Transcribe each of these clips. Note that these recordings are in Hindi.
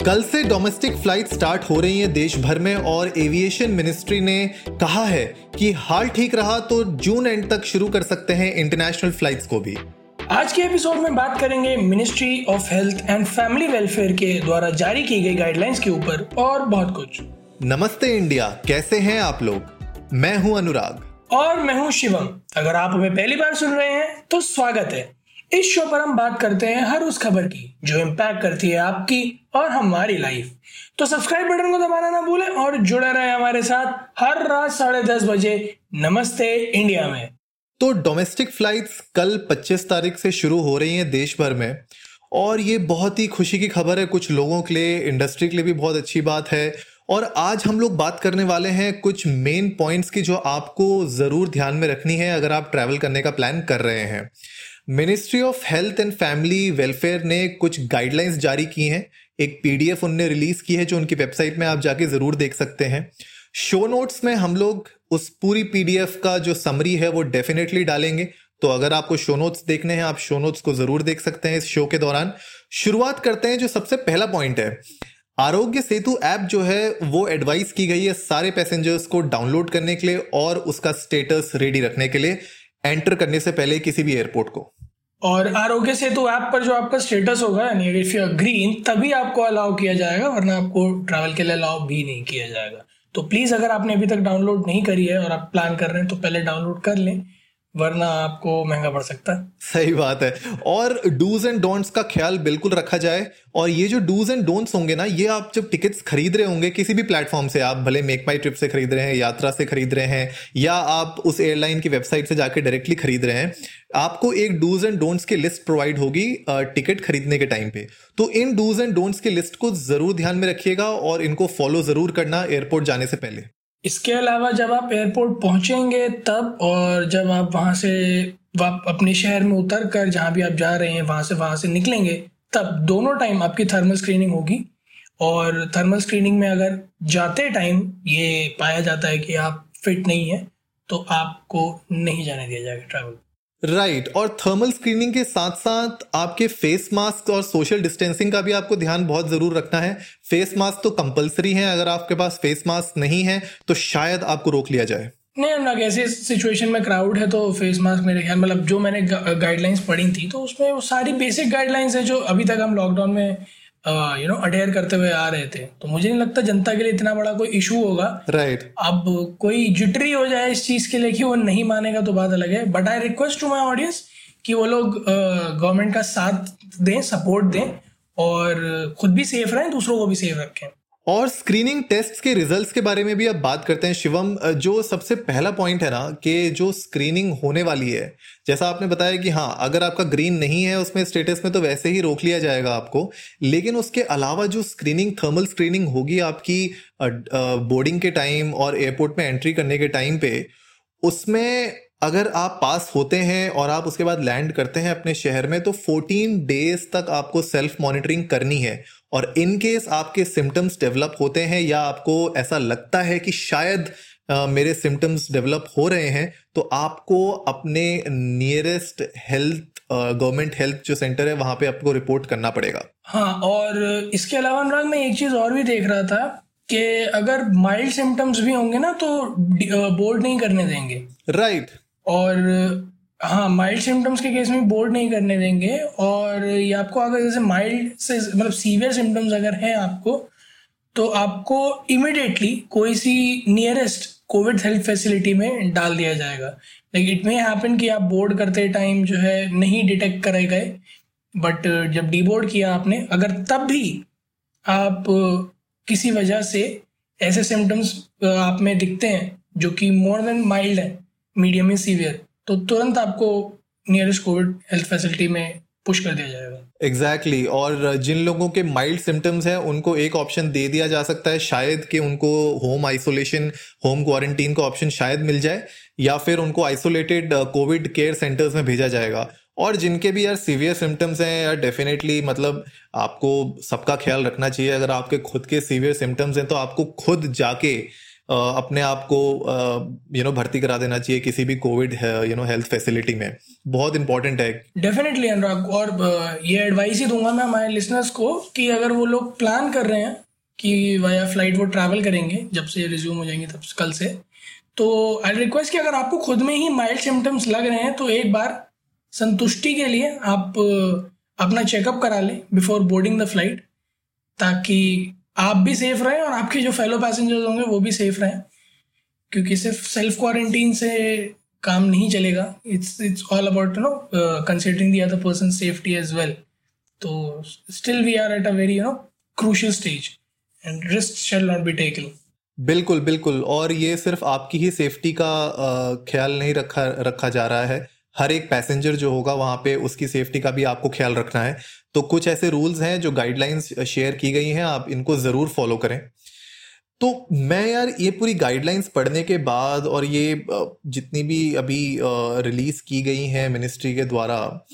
कल से डोमेस्टिक फ़्लाइट स्टार्ट हो रही हैं देश भर में और एविएशन मिनिस्ट्री ने कहा है कि हाल ठीक रहा तो जून एंड तक शुरू कर सकते हैं इंटरनेशनल फ्लाइट्स को भी। आज के एपिसोड में बात करेंगे ministry of health and family welfare के द्वारा जारी की गई गाइडलाइंस के ऊपर और बहुत कुछ। नमस्ते इंडिया कैसे हैं आप लोग? मैं हूँ अनुराग। और मैं हूँ शिवम। अगर आप हमें पहली बार सुन रहे हैं तो स्वागत है। इस शो पर हम बात करते हैं हर उस खबर की, जो इम्पैक्ट करती है आपकी और हमारी लाइफ तो सब्सक्राइब बटन को दबाना ना भूलें और जुड़े रहे हमारे साथ हर रात साढ़े दस बजे नमस्ते इंडिया में. तो डोमेस्टिक फ्लाइट्स कल 25 तारीख से शुरू हो रही हैं देश भर में और ये बहुत ही खुशी की खबर है, कुछ लोगों के लिए इंडस्ट्री के लिए भी बहुत अच्छी बात है और आज हम लोग बात करने वाले हैं कुछ मेन पॉइंट्स की जो आपको ज़रूर ध्यान में रखनी है अगर आप ट्रैवल करने का प्लान कर रहे हैं। Ministry of health and family welfare ने कुछ गाइडलाइंस जारी की हैं। एक पीडीएफ उनने रिलीज़ की है जो उनकी वेबसाइट में आप जाके ज़रूर देख सकते हैं। शो नोट्स में हम लोग उस पूरी पीडीएफ का जो समरी है वो डेफिनेटली डालेंगे। तो अगर आपको शो नोट्स देखने हैं, आप शो नोट्स को ज़रूर देख सकते हैं इस शो के दौरान। शुरुआत करते हैं जो सबसे पहला पॉइंट है। आरोग्य सेतु ऐप जो है वो एडवाइस की गई है सारे पैसेंजर्स को डाउनलोड करने के लिए और उसका स्टेटस रेडी रखने के लिए। एंटर करने से पहले किसी भी एयरपोर्ट को। और आरोग्य सेतु ऐप पर जो आपका स्टेटस होगा, यानी इफ़ यू ग्रीन तभी आपको अलाउ किया जाएगा, वरना आपको ट्रैवल के लिए अलाउ भी नहीं किया जाएगा। तो प्लीज़ अगर आपने अभी तक डाउनलोड नहीं करी है और आप प्लान कर रहे हैं तो पहले डाउनलोड कर लें। वरना आपको महँगा पड़ सकता है। सही बात है। और डूज एंड डोंट्स का ख्याल बिल्कुल रखा जाए। और ये जो डूज एंड डोंट्स होंगे ना, ये आप जब टिकट्स खरीद रहे होंगे किसी भी प्लेटफॉर्म से, आप भले मेक माई ट्रिप से खरीद रहे हैं, यात्रा से खरीद रहे हैं, या आप उस एयरलाइन की वेबसाइट से जाकर डायरेक्टली खरीद रहे हैं, आपको एक डूज एंड डोंट्स की लिस्ट प्रोवाइड होगी टिकट खरीदने के टाइम पे। तो इन डूज एंड डोंट्स की लिस्ट को ज़रूर ध्यान में रखिएगा और इनको फॉलो ज़रूर करना एयरपोर्ट जाने से पहले। इसके अलावा जब आप एयरपोर्ट पहुँचेंगे तब और जब आप वहाँ से आप अपने शहर में उतर कर जहाँ भी आप जा रहे हैं, वहाँ से वहाँ से निकलेंगे, तब दोनों टाइम आपकी थर्मल स्क्रीनिंग होगी। और थर्मल स्क्रीनिंग में अगर जाते टाइम ये पाया जाता है कि आप फिट नहीं है तो आपको नहीं जाने दिया जाएगा ट्रैवल राइट right. और थर्मल स्क्रीनिंग के साथ साथ आपके फेस मास्क और सोशल डिस्टेंसिंग का भी आपको ध्यान बहुत ज़रूर रखना है। फेस मास्क तो कंपलसरी है। अगर आपके पास फेस मास्क नहीं है तो शायद आपको रोक लिया जाए। नहीं हम ऐसे सिचुएशन में क्राउड है तो फेस मास्क मेरे ख्याल मतलब जो मैंने गाइडलाइंस पढ़ी थी तो उसमें वो सारी बेसिक गाइडलाइंस है जो अभी तक हम लॉकडाउन में यू नो अडेयर करते हुए आ रहे थे। तो मुझे नहीं लगता जनता के लिए इतना बड़ा कोई इशू होगा। Right right. अब कोई जिटरी हो जाए इस चीज़ के लिए कि वो नहीं मानेगा तो बात अलग है। But I request to my audience कि वो लोग गवर्नमेंट का साथ दें सपोर्ट दें और खुद भी सेफ़ रहें दूसरों को भी सेफ़ रखें। और स्क्रीनिंग टेस्ट के रिजल्ट्स के बारे में भी अब बात करते हैं, शिवम। जो सबसे पहला पॉइंट है ना, कि जो स्क्रीनिंग होने वाली है, जैसा आपने बताया कि हाँ अगर आपका ग्रीन नहीं है, उसमें स्टेटस में तो वैसे ही रोक लिया जाएगा आपको, लेकिन उसके अलावा जो स्क्रीनिंग थर्मल स्क्रीनिंग होगी आपकी बोर्डिंग के टाइम और एयरपोर्ट में एंट्री करने के टाइम पे, उसमें अगर आप पास होते हैं और आप उसके बाद लैंड करते हैं अपने शहर में तो 14 डेज़ तक आपको सेल्फ मॉनिटरिंग करनी है। और इन केस आपके सिम्टम्स डेवलप होते हैं या आपको ऐसा लगता है कि शायद Uh, मेरे सिम्टम्स डेवलप हो रहे हैं तो आपको अपने नियरेस्ट हेल्थ गवर्नमेंट हेल्थ जो सेंटर है वहाँ पे आपको रिपोर्ट करना पड़ेगा हाँ और इसके अलावा अनुराग मैं एक चीज़ और भी देख रहा था कि अगर माइल्ड सिम्टम्स भी होंगे ना तो बोर्ड नहीं करने देंगे राइट right. और हाँ माइल्ड सिम्टम्स के केस में बोर्ड नहीं करने देंगे और ये आपको अगर जैसे माइल्ड से मतलब सीवियर सिम्टम्स अगर हैं आपको तो आपको इमिडिएटली कोई सी नियरेस्ट कोविड हेल्थ फैसिलिटी में डाल दिया जाएगा। लाइक इट मे हैपन कि आप बोर्ड करते टाइम जो है नहीं डिटेक्ट करे गए बट जब डी बोर्ड किया आपने, अगर तब भी आप किसी वजह से ऐसे सिम्टम्स आप में दिखते हैं जो कि मोर देन माइल्ड है मीडियम में सीवियर तो तुरंत आपको नियरेस्ट कोविड हेल्थ फैसिलिटी में पुश कर दिया जाएगा। Exactly exactly. और जिन लोगों के माइल्ड सिम्टम्स हैं, उनको एक ऑप्शन दे दिया जा सकता है, शायद कि उनको होम आइसोलेशन होम क्वारंटीन का ऑप्शन शायद मिल जाए, या फिर उनको आइसोलेटेड कोविड केयर सेंटर्स में भेजा जाएगा। और जिनके भी यार सीवियर सिम्टम्स हैं, यार डेफिनेटली मतलब आपको सबका ख्याल रखना चाहिए। अगर आपके खुद के सीवियर सिम्टम्स हैं तो आपको खुद जाके अपने आप को यू नो भर्ती करा देना चाहिए किसी भी covid you know health facility में। बहुत इंपॉर्टेंट है। डेफिनेटली अनुराग और ये एडवाइस ही दूँगा मैं हमारे लिसनर्स को कि अगर वो लोग प्लान कर रहे हैं कि वाया फ़्लाइट वो ट्रैवल करेंगे, जब से रिज्यूम हो जाएँगे तब कल से तो आई रिक्वेस्ट कि अगर आपको खुद में ही माइल्ड सिम्टम्स लग रहे हैं तो एक बार संतुष्टि के लिए आप अपना चेकअप करा लें बिफोर बोर्डिंग द फ़्लाइट ताकि आप भी सेफ़ रहें और आपके जो फेलो पैसेंजर्स होंगे वो भी सेफ़ रहें, क्योंकि सिर्फ़ सेल्फ क्वारंटीन से काम नहीं चलेगा। It's it's all about you know considering the other person safety as well तो still we are at a very you know crucial stage and risk shall not be taken बिल्कुल बिल्कुल। और ये सिर्फ़ आपकी ही सेफ्टी का ख्याल नहीं रखा रखा जा रहा है। हर एक पैसेंजर जो होगा वहाँ पे उसकी सेफ्टी का भी आपको ख्याल रखना है। तो कुछ ऐसे रूल्स हैं जो गाइडलाइंस शेयर की गई हैं, आप इनको ज़रूर फॉलो करें। तो मैं यार ये पूरी गाइडलाइंस पढ़ने के बाद और ये जितनी भी अभी रिलीज़ की गई हैं मिनिस्ट्री के द्वारा,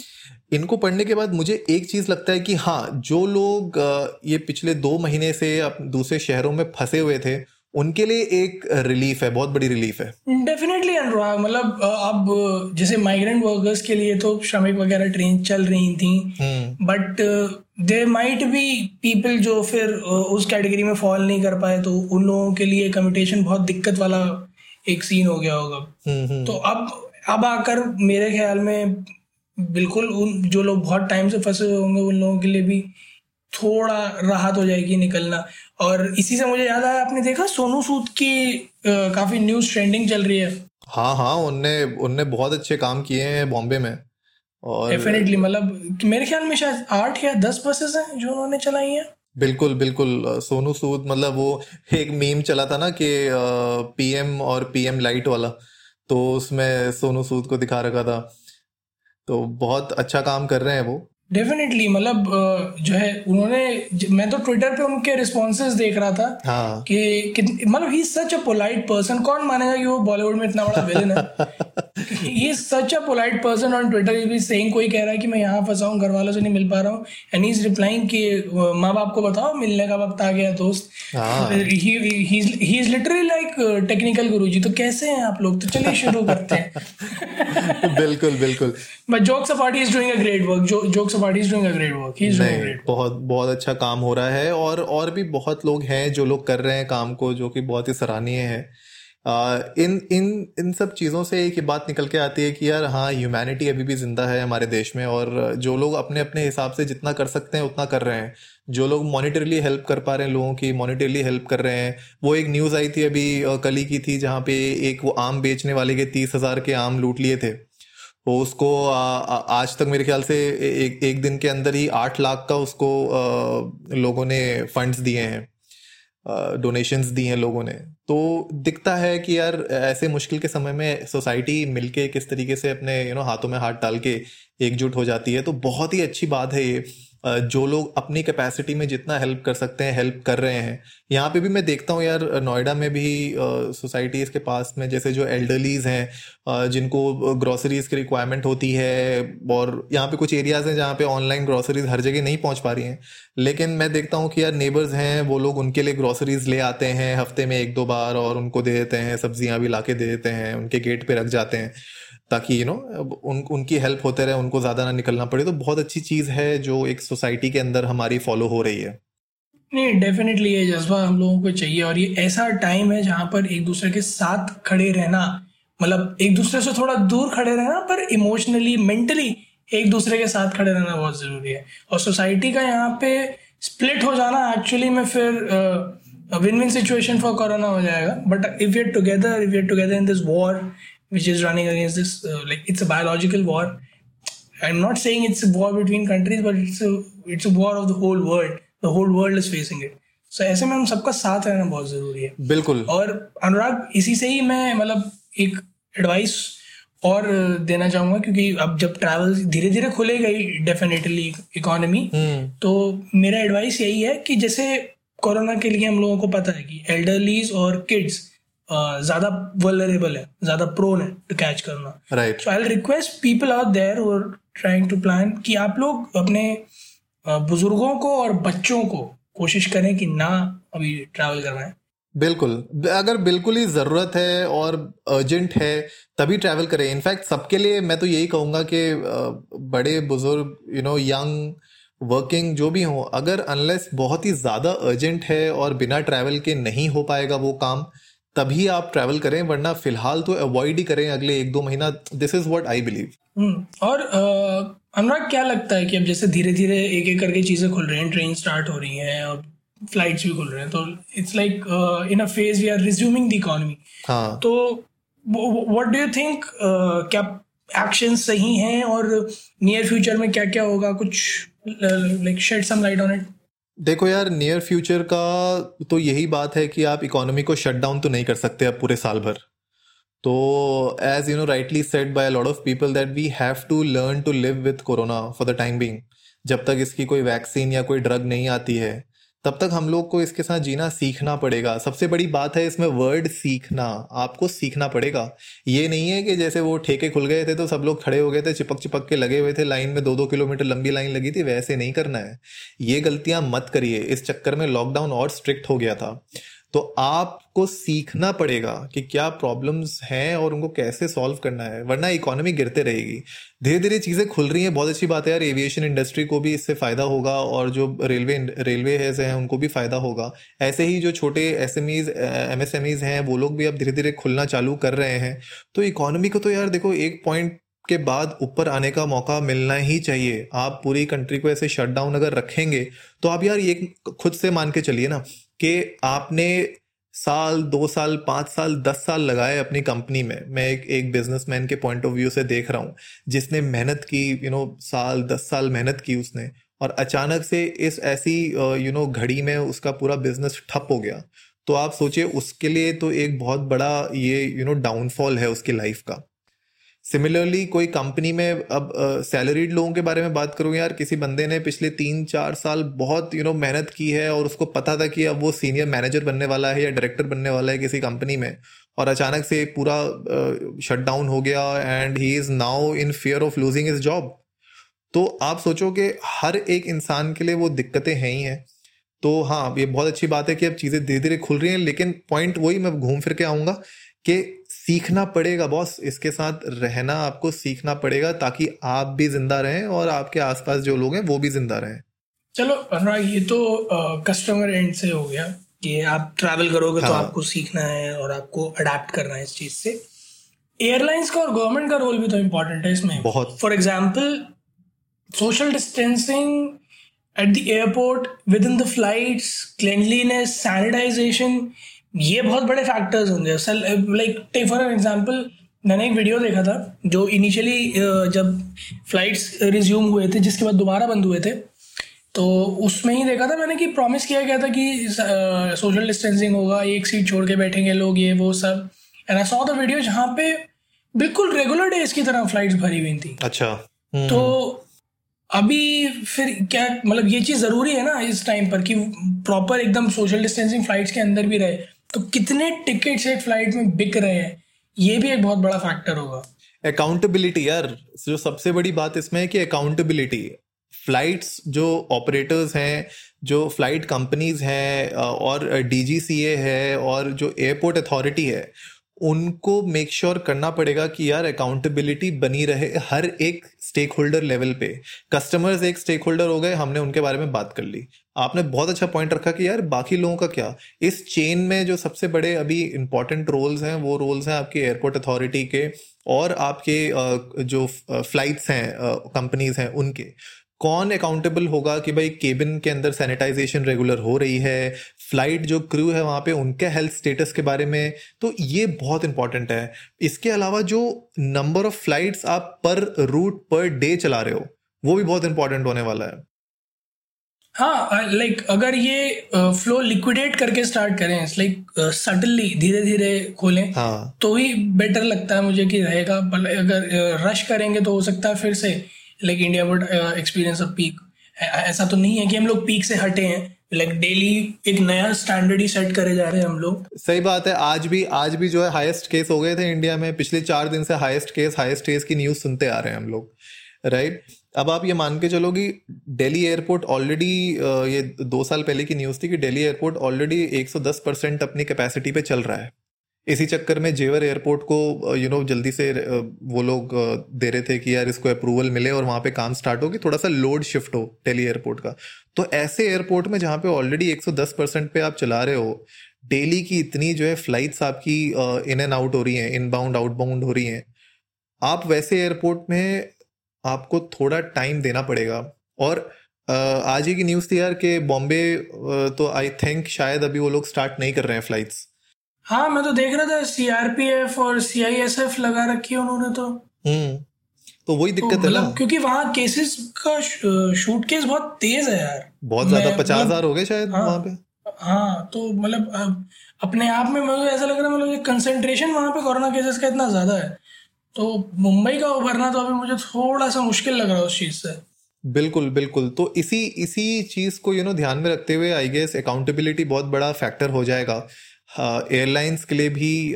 इनको पढ़ने के बाद मुझे एक चीज़ लगता है कि हाँ जो लोग ये पिछले दो महीने से दूसरे शहरों में फंसे हुए थे उनके लिए एक रिलीफ है बहुत बड़ी रिलीफ है। डेफिनेटली अनुराग मतलब अब जैसे माइग्रेंट वर्कर्स के लिए तो श्रमिक वगैरह ट्रेन चल रही थी but they might be people जो फिर उस कैटेगरी में फॉल नहीं कर पाए तो उन लोगों के लिए कम्यूटेशन बहुत दिक्कत वाला एक सीन हो गया होगा। हम्म, हम्म। तो अब अब आकर मेरे ख्याल में बिल्कुल उन जो लोग बहुत टाइम से फंसे हुए होंगे उन लोगों के लिए भी थोड़ा राहत हो जाएगी निकलना। और इसी से मुझे याद आया आपने देखा सोनू सूद की काफ़ी न्यूज़ ट्रेंडिंग चल रही है? हाँ हाँ उनने उनने बहुत अच्छे काम किए हैं बॉम्बे में। और डेफिनेटली मतलब मेरे ख्याल में शायद आठ या दस बसेस हैं जो उन्होंने चलाई हैं। बिल्कुल बिल्कुल सोनू सूद मतलब वो एक मीम चला था ना कि पीएम और पीएम लाइट वाला तो उसमें सोनू सूद को दिखा रखा था। तो बहुत अच्छा काम कर रहे हैं वो। डेफिनेटली मतलब जो है उन्होंने मैं तो ट्विटर पे उनके रिस्पॉन्सेज देख रहा था हाँ. कि मतलब ही सच अ पोलाइट पर्सन कौन मानेगा कि वो बॉलीवुड में इतना बड़ा विलन है he such a polite person on Twitter he saying कोई कह रहा है कि मैं यहाँ फंसा हूँ घर वालों से नहीं मिल पा रहा हूँ. एंड इज़ रिप्लाइंग कि माँ बाप को बताओ मिलने का वक्त आ गया दोस्त. He. Is literally like technical guru ji तो कैसे हैं आप लोग? तो चलिए शुरू करते हैं। बिल्कुल बिल्कुल। But jokes apart he is doing a great work jokes but he's doing a great work. He's doing great बहुत बहुत अच्छा काम हो रहा है और और भी बहुत लोग हैं जो लोग कर रहे हैं काम को जो कि बहुत ही सराहनीय है। इन इन इन सब चीज़ों से एक ये बात निकल के आती है कि यार हाँ ह्यूमैनिटी अभी भी ज़िंदा है हमारे देश में और जो लोग अपने अपने हिसाब से जितना कर सकते हैं, उतना कर रहे हैं। जो लोग मॉनिटरली हेल्प कर पा रहे हैं, लोगों की मॉनिटरली हेल्प कर रहे हैं। वो एक न्यूज़ आई थी अभी कल ही की थी, जहाँ पे एक वो आम बेचने वाले के तीस हज़ार के आम लूट लिए थे। तो उसको आज तक मेरे ख्याल से एक एक दिन के अंदर ही आठ लाख का उसको लोगों ने फंड्स दिए हैं। डोनेशंस दी हैं लोगों ने। तो दिखता है कि यार ऐसे मुश्किल के समय में सोसाइटी मिलके किस तरीके से अपने यू you नो know, हाथों में हाथ डाल के एकजुट हो जाती है तो बहुत ही अच्छी बात है ये। जो लोग अपनी कैपेसिटी में जितना हेल्प कर सकते हैं हेल्प कर रहे हैं। यहाँ पे भी मैं देखता हूँ यार, नोएडा में भी सोसाइटीज़ के पास में जैसे जो एल्डरलीज हैं जिनको ग्रॉसरीज़ की रिक्वायरमेंट होती है और यहाँ पे कुछ एरियाज़ हैं जहाँ पे ऑनलाइन ग्रॉसरीज़ हर जगह नहीं पहुँच पा रही हैं। लेकिन मैं देखता हूँ कि यार नेबर्स हैं, वो लोग उनके लिए ग्रॉसरीज़ ले आते हैं, हफ़्ते में एक दो बार और उनको दे देते हैं, सब्ज़ियाँ भी ला दे देते हैं, उनके गेट पर रख जाते हैं। ताकि यू नो उन, उनकी हेल्प होते रहे, उनको ज़्यादा ना निकलना पड़े तो बहुत अच्छी चीज़ है जो एक सोसाइटी के अंदर हमारी फॉलो हो रही है। नहीं डेफिनेटली ये जज्बा हम लोगों को चाहिए, और ये ऐसा टाइम है जहाँ पर एक दूसरे के साथ खड़े रहना मतलब एक दूसरे से थोड़ा दूर खड़े रहना, पर इमोशनली मेंटली एक दूसरे के साथ खड़े रहना बहुत ज़रूरी है। और सोसाइटी का यहाँ पे स्प्लिट हो जाना एक्चुअली में फिर win win situation for corona हो जाएगा but if you're together if you're together in this war which is running against this uh, like it's a biological war i'm not saying it's a war between countries but it's a it's a war of the whole world the whole world is facing it so ऐसे में हम सबका साथ रहना बहुत ज़रूरी है बिल्कुल और अनुराग इसी से ही मैं मतलब एक एडवाइस और देना चाहूँगा क्योंकि अब जब ट्रैवल धीरे धीरे खुले गई डेफिनेटली इकोनॉमी तो मेरा एडवाइस यही है कि जैसे कोरोना के लिए हम लोगों को पता है कि एल्डरलीज और किड्स ज़्यादा वलरेबल है ज़्यादा प्रोन है टू कैच करना। Right so I request people are there are trying to plan कि आप लोग अपने बुज़ुर्गों को और बच्चों को कोशिश करें कि ना अभी ट्रैवल करवाएँ। बिल्कुल। अगर बिल्कुल ही ज़रूरत है और अर्जेंट है तभी ट्रैवल करें। इनफैक्ट सबके लिए मैं तो यही कहूँगा कि बड़े बुज़ुर्ग यू नो यंग वर्किंग जो भी हो अगर अनलेस बहुत ही ज़्यादा अर्जेंट है और बिना ट्रैवल के नहीं हो पाएगा वो काम तभी आप ट्रैवल करें वरना फ़िलहाल तो अवॉइड ही करें अगले एक दो महीना। This is what I believe और अनुराग क्या लगता है कि अब जैसे धीरे धीरे एक एक करके चीज़ें खुल रही हैं ट्रेन स्टार्ट हो रही हैं और फ्लाइट्स भी खुल रहे हैं तो it's like in a phase we are resuming the economy तो व्हाट डू यू थिंक क्या एक्शन सही हैं और नियर फ्यूचर में क्या क्या होगा? कुछ like shed some light on it देखो यार नियर फ्यूचर का तो यही बात है कि आप इकोनॉमी को शट डाउन तो नहीं कर सकते अब पूरे साल भर। तो as you know rightly set by lot of people that we have to learn to live with corona for the time being जब तक इसकी कोई वैक्सीन या कोई ड्रग नहीं आती है तब तक हम लोग को इसके साथ जीना सीखना पड़ेगा। सबसे बड़ी बात है इसमें वर्ड सीखना। आपको सीखना पड़ेगा। ये नहीं है कि जैसे वो ठेके खुल गए थे तो सब लोग खड़े हो गए थे चिपक चिपक के लगे हुए थे लाइन में दो दो किलोमीटर लंबी लाइन लगी थी, वैसे नहीं करना है। ये गलतियाँ मत करिए। इस चक्कर में लॉकडाउन और स्ट्रिक्ट हो गया था। तो आपको सीखना पड़ेगा कि क्या प्रॉब्लम्स हैं और उनको कैसे सॉल्व करना है, वरना इकोनॉमी गिरते रहेगी। धीरे धीरे चीज़ें खुल रही हैं, बहुत अच्छी बात है यार एविएशन इंडस्ट्री को भी इससे फ़ायदा होगा और जो रेलवे रेलवे है हैं, उनको भी फ़ायदा होगा। ऐसे ही जो छोटे S M Es M S M Es हैं, वो लोग भी अब धीरे धीरे खुलना चालू कर रहे हैं। तो इकोनॉमी को तो यार देखो, एक पॉइंट के बाद ऊपर आने का मौका मिलना ही चाहिए। आप पूरी कंट्री को ऐसे शट डाउन अगर रखेंगे तो आप यार ये खुद से मान के चलिए ना। कि आपने साल, दो साल, पाँच साल, दस साल लगाए अपनी कंपनी में। मैं एक एक बिजनेसमैन के पॉइंट ऑफ़ व्यू से देख रहा हूँ, जिसने मेहनत की यू नो साल, दस साल मेहनत की उसने, और अचानक से इस ऐसी यू नो घड़ी में उसका पूरा बिज़नेस ठप हो गया। तो आप सोचिए, उसके लिए तो एक बहुत बड़ा ये यू नो डाउनफॉल है उसकी लाइफ का। सिमिलरली कोई कंपनी में अब सैलरीड uh, लोगों के बारे में बात करूँ यार किसी बंदे ने पिछले तीन चार साल बहुत यू नो मेहनत की है और उसको पता था कि अब वो सीनियर मैनेजर बनने वाला है या डायरेक्टर बनने वाला है किसी कंपनी में और अचानक से पूरा शट uh, डाउन हो गया and he is now in fear of losing his job तो आप सोचो कि हर एक इंसान के लिए वो दिक्कतें हैं ही हैं। तो हाँ ये बहुत अच्छी बात है कि अब चीज़ें धीरे धीरे खुल रही हैं लेकिन पॉइंट वही मैं घूम फिर के आऊँगा कि सीखना पड़ेगा बॉस इसके साथ रहना आपको सीखना पड़ेगा ताकि आप भी ज़िंदा रहें और आपके आसपास जो लोग हैं वो भी ज़िंदा रहें। चलो अनुराग ये तो कस्टमर एंड से हो गया कि आप ट्रैवल करोगे तो हाँ. तो आपको सीखना है और आपको अडेप्ट करना है इस चीज़ से। एयरलाइंस का और गवर्नमेंट का रोल भी तो इम्पोर्टेंट है इसमें। बहुत। For example social distancing at the airport with in the flights cleanliness sanitization ये बहुत बड़े फैक्टर्स होंगे। लाइक टेक फॉर एग्जांपल मैंने एक वीडियो देखा था जो इनिशियली जब फ्लाइट्स रिज्यूम हुए थे जिसके बाद दोबारा बंद हुए थे तो उसमें ही देखा था मैंने कि प्रॉमिस किया गया था कि सोशल डिस्टेंसिंग होगा एक सीट छोड़ के बैठेंगे लोग ये वो सब। And I saw the video जहाँ पे बिल्कुल रेगुलर डेज़ की तरह फ्लाइट्स भरी हुई थी। अच्छा। हम्म। तो अभी फिर क्या मतलब ये चीज़ ज़रूरी है ना इस टाइम पर कि प्रॉपर एकदम सोशल डिस्टेंसिंग फ्लाइट्स के अंदर भी रहे। तो कितने टिकट एक फ़्लाइट में बिक रहे हैं? ये भी एक बहुत बड़ा फैक्टर होगा। अकाउंटेबिलिटी यार, जो सबसे बड़ी बात इसमें है कि अकाउंटेबिलिटी फ्लाइट्स जो ऑपरेटर्स हैं, जो फ़्लाइट कंपनीज़ हैं, और डीजीसीए है, और जो एयरपोर्ट अथॉरिटी है उनको मेक श्योर sure करना पड़ेगा कि यार अकाउंटेबिलिटी बनी रहे हर एक स्टेक होल्डर लेवल पे। कस्टमर्स एक स्टेक होल्डर हो गए, हमने उनके बारे में बात कर ली। आपने बहुत अच्छा पॉइंट रखा कि यार बाकी लोगों का क्या? इस चेन में जो सबसे बड़े अभी इंपॉर्टेंट रोल्स हैं, वो रोल्स हैं आपके एयरपोर्ट अथॉरिटी के और आपके जो फ्लाइट्स हैं कंपनीज़ हैं, उनके। कौन अकाउंटेबल होगा कि भाई केबिन के अंदर सैनिटाइजेशन रेगुलर हो रही है? फ़्लाइट जो क्रू है वहाँ पे उनके हेल्थ स्टेटस के बारे में तो ये बहुत इंपॉर्टेंट है। इसके अलावा जो नंबर ऑफ़ फ्लाइट्स आप पर रूट पर डे चला रहे हो वो भी बहुत इंपॉर्टेंट होने वाला है। हाँ लाइक like, अगर ये फ्लो लिक्विडेट करके स्टार्ट करें लाइक सटनली धीरे धीरे खोलें हाँ. तो ही बेटर लगता है मुझे कि रहेगा। अगर रश करेंगे तो हो सकता है फिर से like India would experience a peak ऐसा तो नहीं है कि हम लोग पीक से हटे हैं. लाइक डेली एक नया स्टैंडर्ड ही सेट करे जा रहे हैं हम लोग. सही बात है. आज भी आज भी जो है हाईएस्ट केस हो गए थे इंडिया में. पिछले चार दिन से हाईएस्ट केस हाईएस्ट केस की न्यूज़ सुनते आ रहे हैं हम लोग. राइट अब आप ये मान के चलो कि दिल्ली एयरपोर्ट ऑलरेडी ये दो साल पहले की न्यूज़ थी कि दिल्ली एयरपोर्ट ऑलरेडी 110 परसेंट अपनी कैपेसिटी पे चल रहा है. इसी चक्कर में जेवर एयरपोर्ट को यू नो जल्दी से वो लोग दे रहे थे कि यार इसको अप्रूवल मिले और वहाँ पे काम स्टार्ट हो कि थोड़ा सा लोड शिफ्ट हो दिल्ली एयरपोर्ट का। तो ऐसे एयरपोर्ट में जहाँ पे ऑलरेडी 110 परसेंट पे आप चला रहे हो डेली की इतनी जो है फ्लाइट्स आपकी इन एंड आउट हो रही हैं इन बाउंड आउट बाउंड हो रही हैं। आप वैसे एयरपोर्ट में आपको थोड़ा टाइम देना पड़ेगा। और आज ही की न्यूज़ थी यार कि बॉम्बे तो आई थिंक शायद अभी वो लोग स्टार्ट नहीं कर रहे हैं फ्लाइट्स हाँ मैं तो देख रहा था सीआरपीएफ और सीआईएसएफ लगा रखी है उन्होंने तो। हम्म तो वही दिक्कत तो है ना। मतलब क्योंकि वहाँ केसेस का शूट केस बहुत तेज है यार। बहुत ज़्यादा पचास मतलब हज़ार हो गए शायद हाँ, वहाँ पे। हाँ तो मतलब अपने आप में मुझे ऐसा लग रहा है मतलब कंसेंट्रेशन वहाँ पे कोरोना केसेस का इतना ज़्यादा है। तो मुंबई का उभरना तो अभी मुझे थोड़ा सा मुश्किल लग रहा है उस चीज़ से। बिल्कुल बिल्कुल। तो इसी इसी चीज़ को यू नो ध्यान में रखते हुए आई गेस अकाउंटेबिलिटी बहुत बड़ा फैक्टर हो जाएगा। एयरलाइंस uh, के लिए भी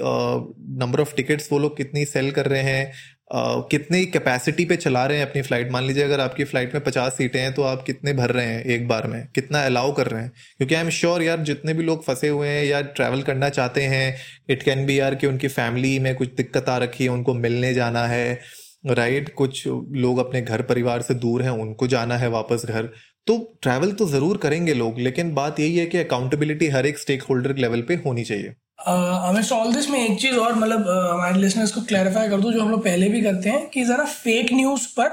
नंबर ऑफ़ टिकट्स वो लोग कितनी सेल कर रहे हैं uh, कितनी कैपेसिटी पे चला रहे हैं अपनी फ़्लाइट मान लीजिए अगर आपकी फ़्लाइट में पचास सीटें हैं तो आप कितने भर रहे हैं एक बार में? कितना अलाउ कर रहे हैं? क्योंकि आई एम श्योर यार जितने भी लोग फंसे हुए हैं या ट्रैवल करना चाहते हैं इट कैन बी यार कि उनकी फैमिली में कुछ दिक्कत आ रखी है उनको मिलने जाना है राइट? कुछ लोग अपने घर परिवार से दूर हैं उनको जाना है वापस घर। तो ट्रैवल तो ज़रूर करेंगे लोग, लेकिन बात यही है कि अकाउंटेबिलिटी हर एक स्टेक होल्डर लेवल पे होनी चाहिए। हमें ऑल दिस में एक चीज़ और मतलब हमारे लिसनर्स को क्लैरिफाई कर दूँ, जो हम लोग पहले भी करते हैं, कि जरा फेक न्यूज़ पर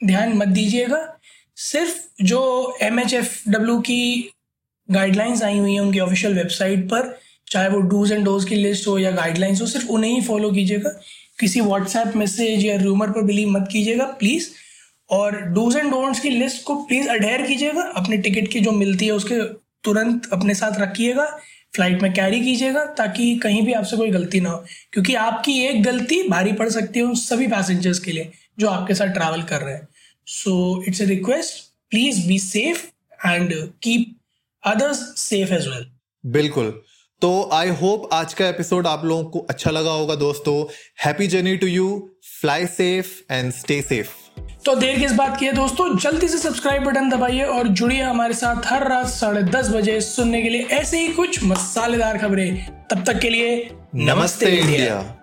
ध्यान मत दीजिएगा। सिर्फ़ जो एम एच एफ़ डब्ल्यू की गाइडलाइंस आई हुई हैं, उनकी ऑफिशियल वेबसाइट पर, चाहे वो डूज एंड डोज की लिस्ट हो या गाइडलाइंस हो, सिर्फ़ उन्हें ही फॉलो कीजिएगा। किसी व्हाट्सएप मैसेज या रूमर पर बिलीव मत कीजिएगा। प्लीज़ और डूज एंड डोंट्स की लिस्ट को प्लीज़ अडेयर कीजिएगा, अपने टिकट की जो मिलती है उसके तुरंत अपने साथ रखिएगा फ़्लाइट में कैरी कीजिएगा, ताकि कहीं भी आपसे कोई गलती ना हो। क्योंकि आपकी एक गलती भारी पड़ सकती है उन सभी पैसेंजर्स के लिए जो आपके साथ ट्रैवल कर रहे हैं। So it's a request please be safe and keep others safe as well बिल्कुल। तो आई होप आज का एपिसोड आप लोगों को अच्छा लगा होगा दोस्तों। Happy journey to you fly safe and stay safe तो देर किस बात की है दोस्तों जल्दी से सब्सक्राइब बटन दबाइए और जुड़िए हमारे साथ हर रात साढ़े दस बजे सुनने के लिए ऐसे ही कुछ मसालेदार खबरें तब तक के लिए नमस्ते, नमस्ते इंडिया, इंडिया।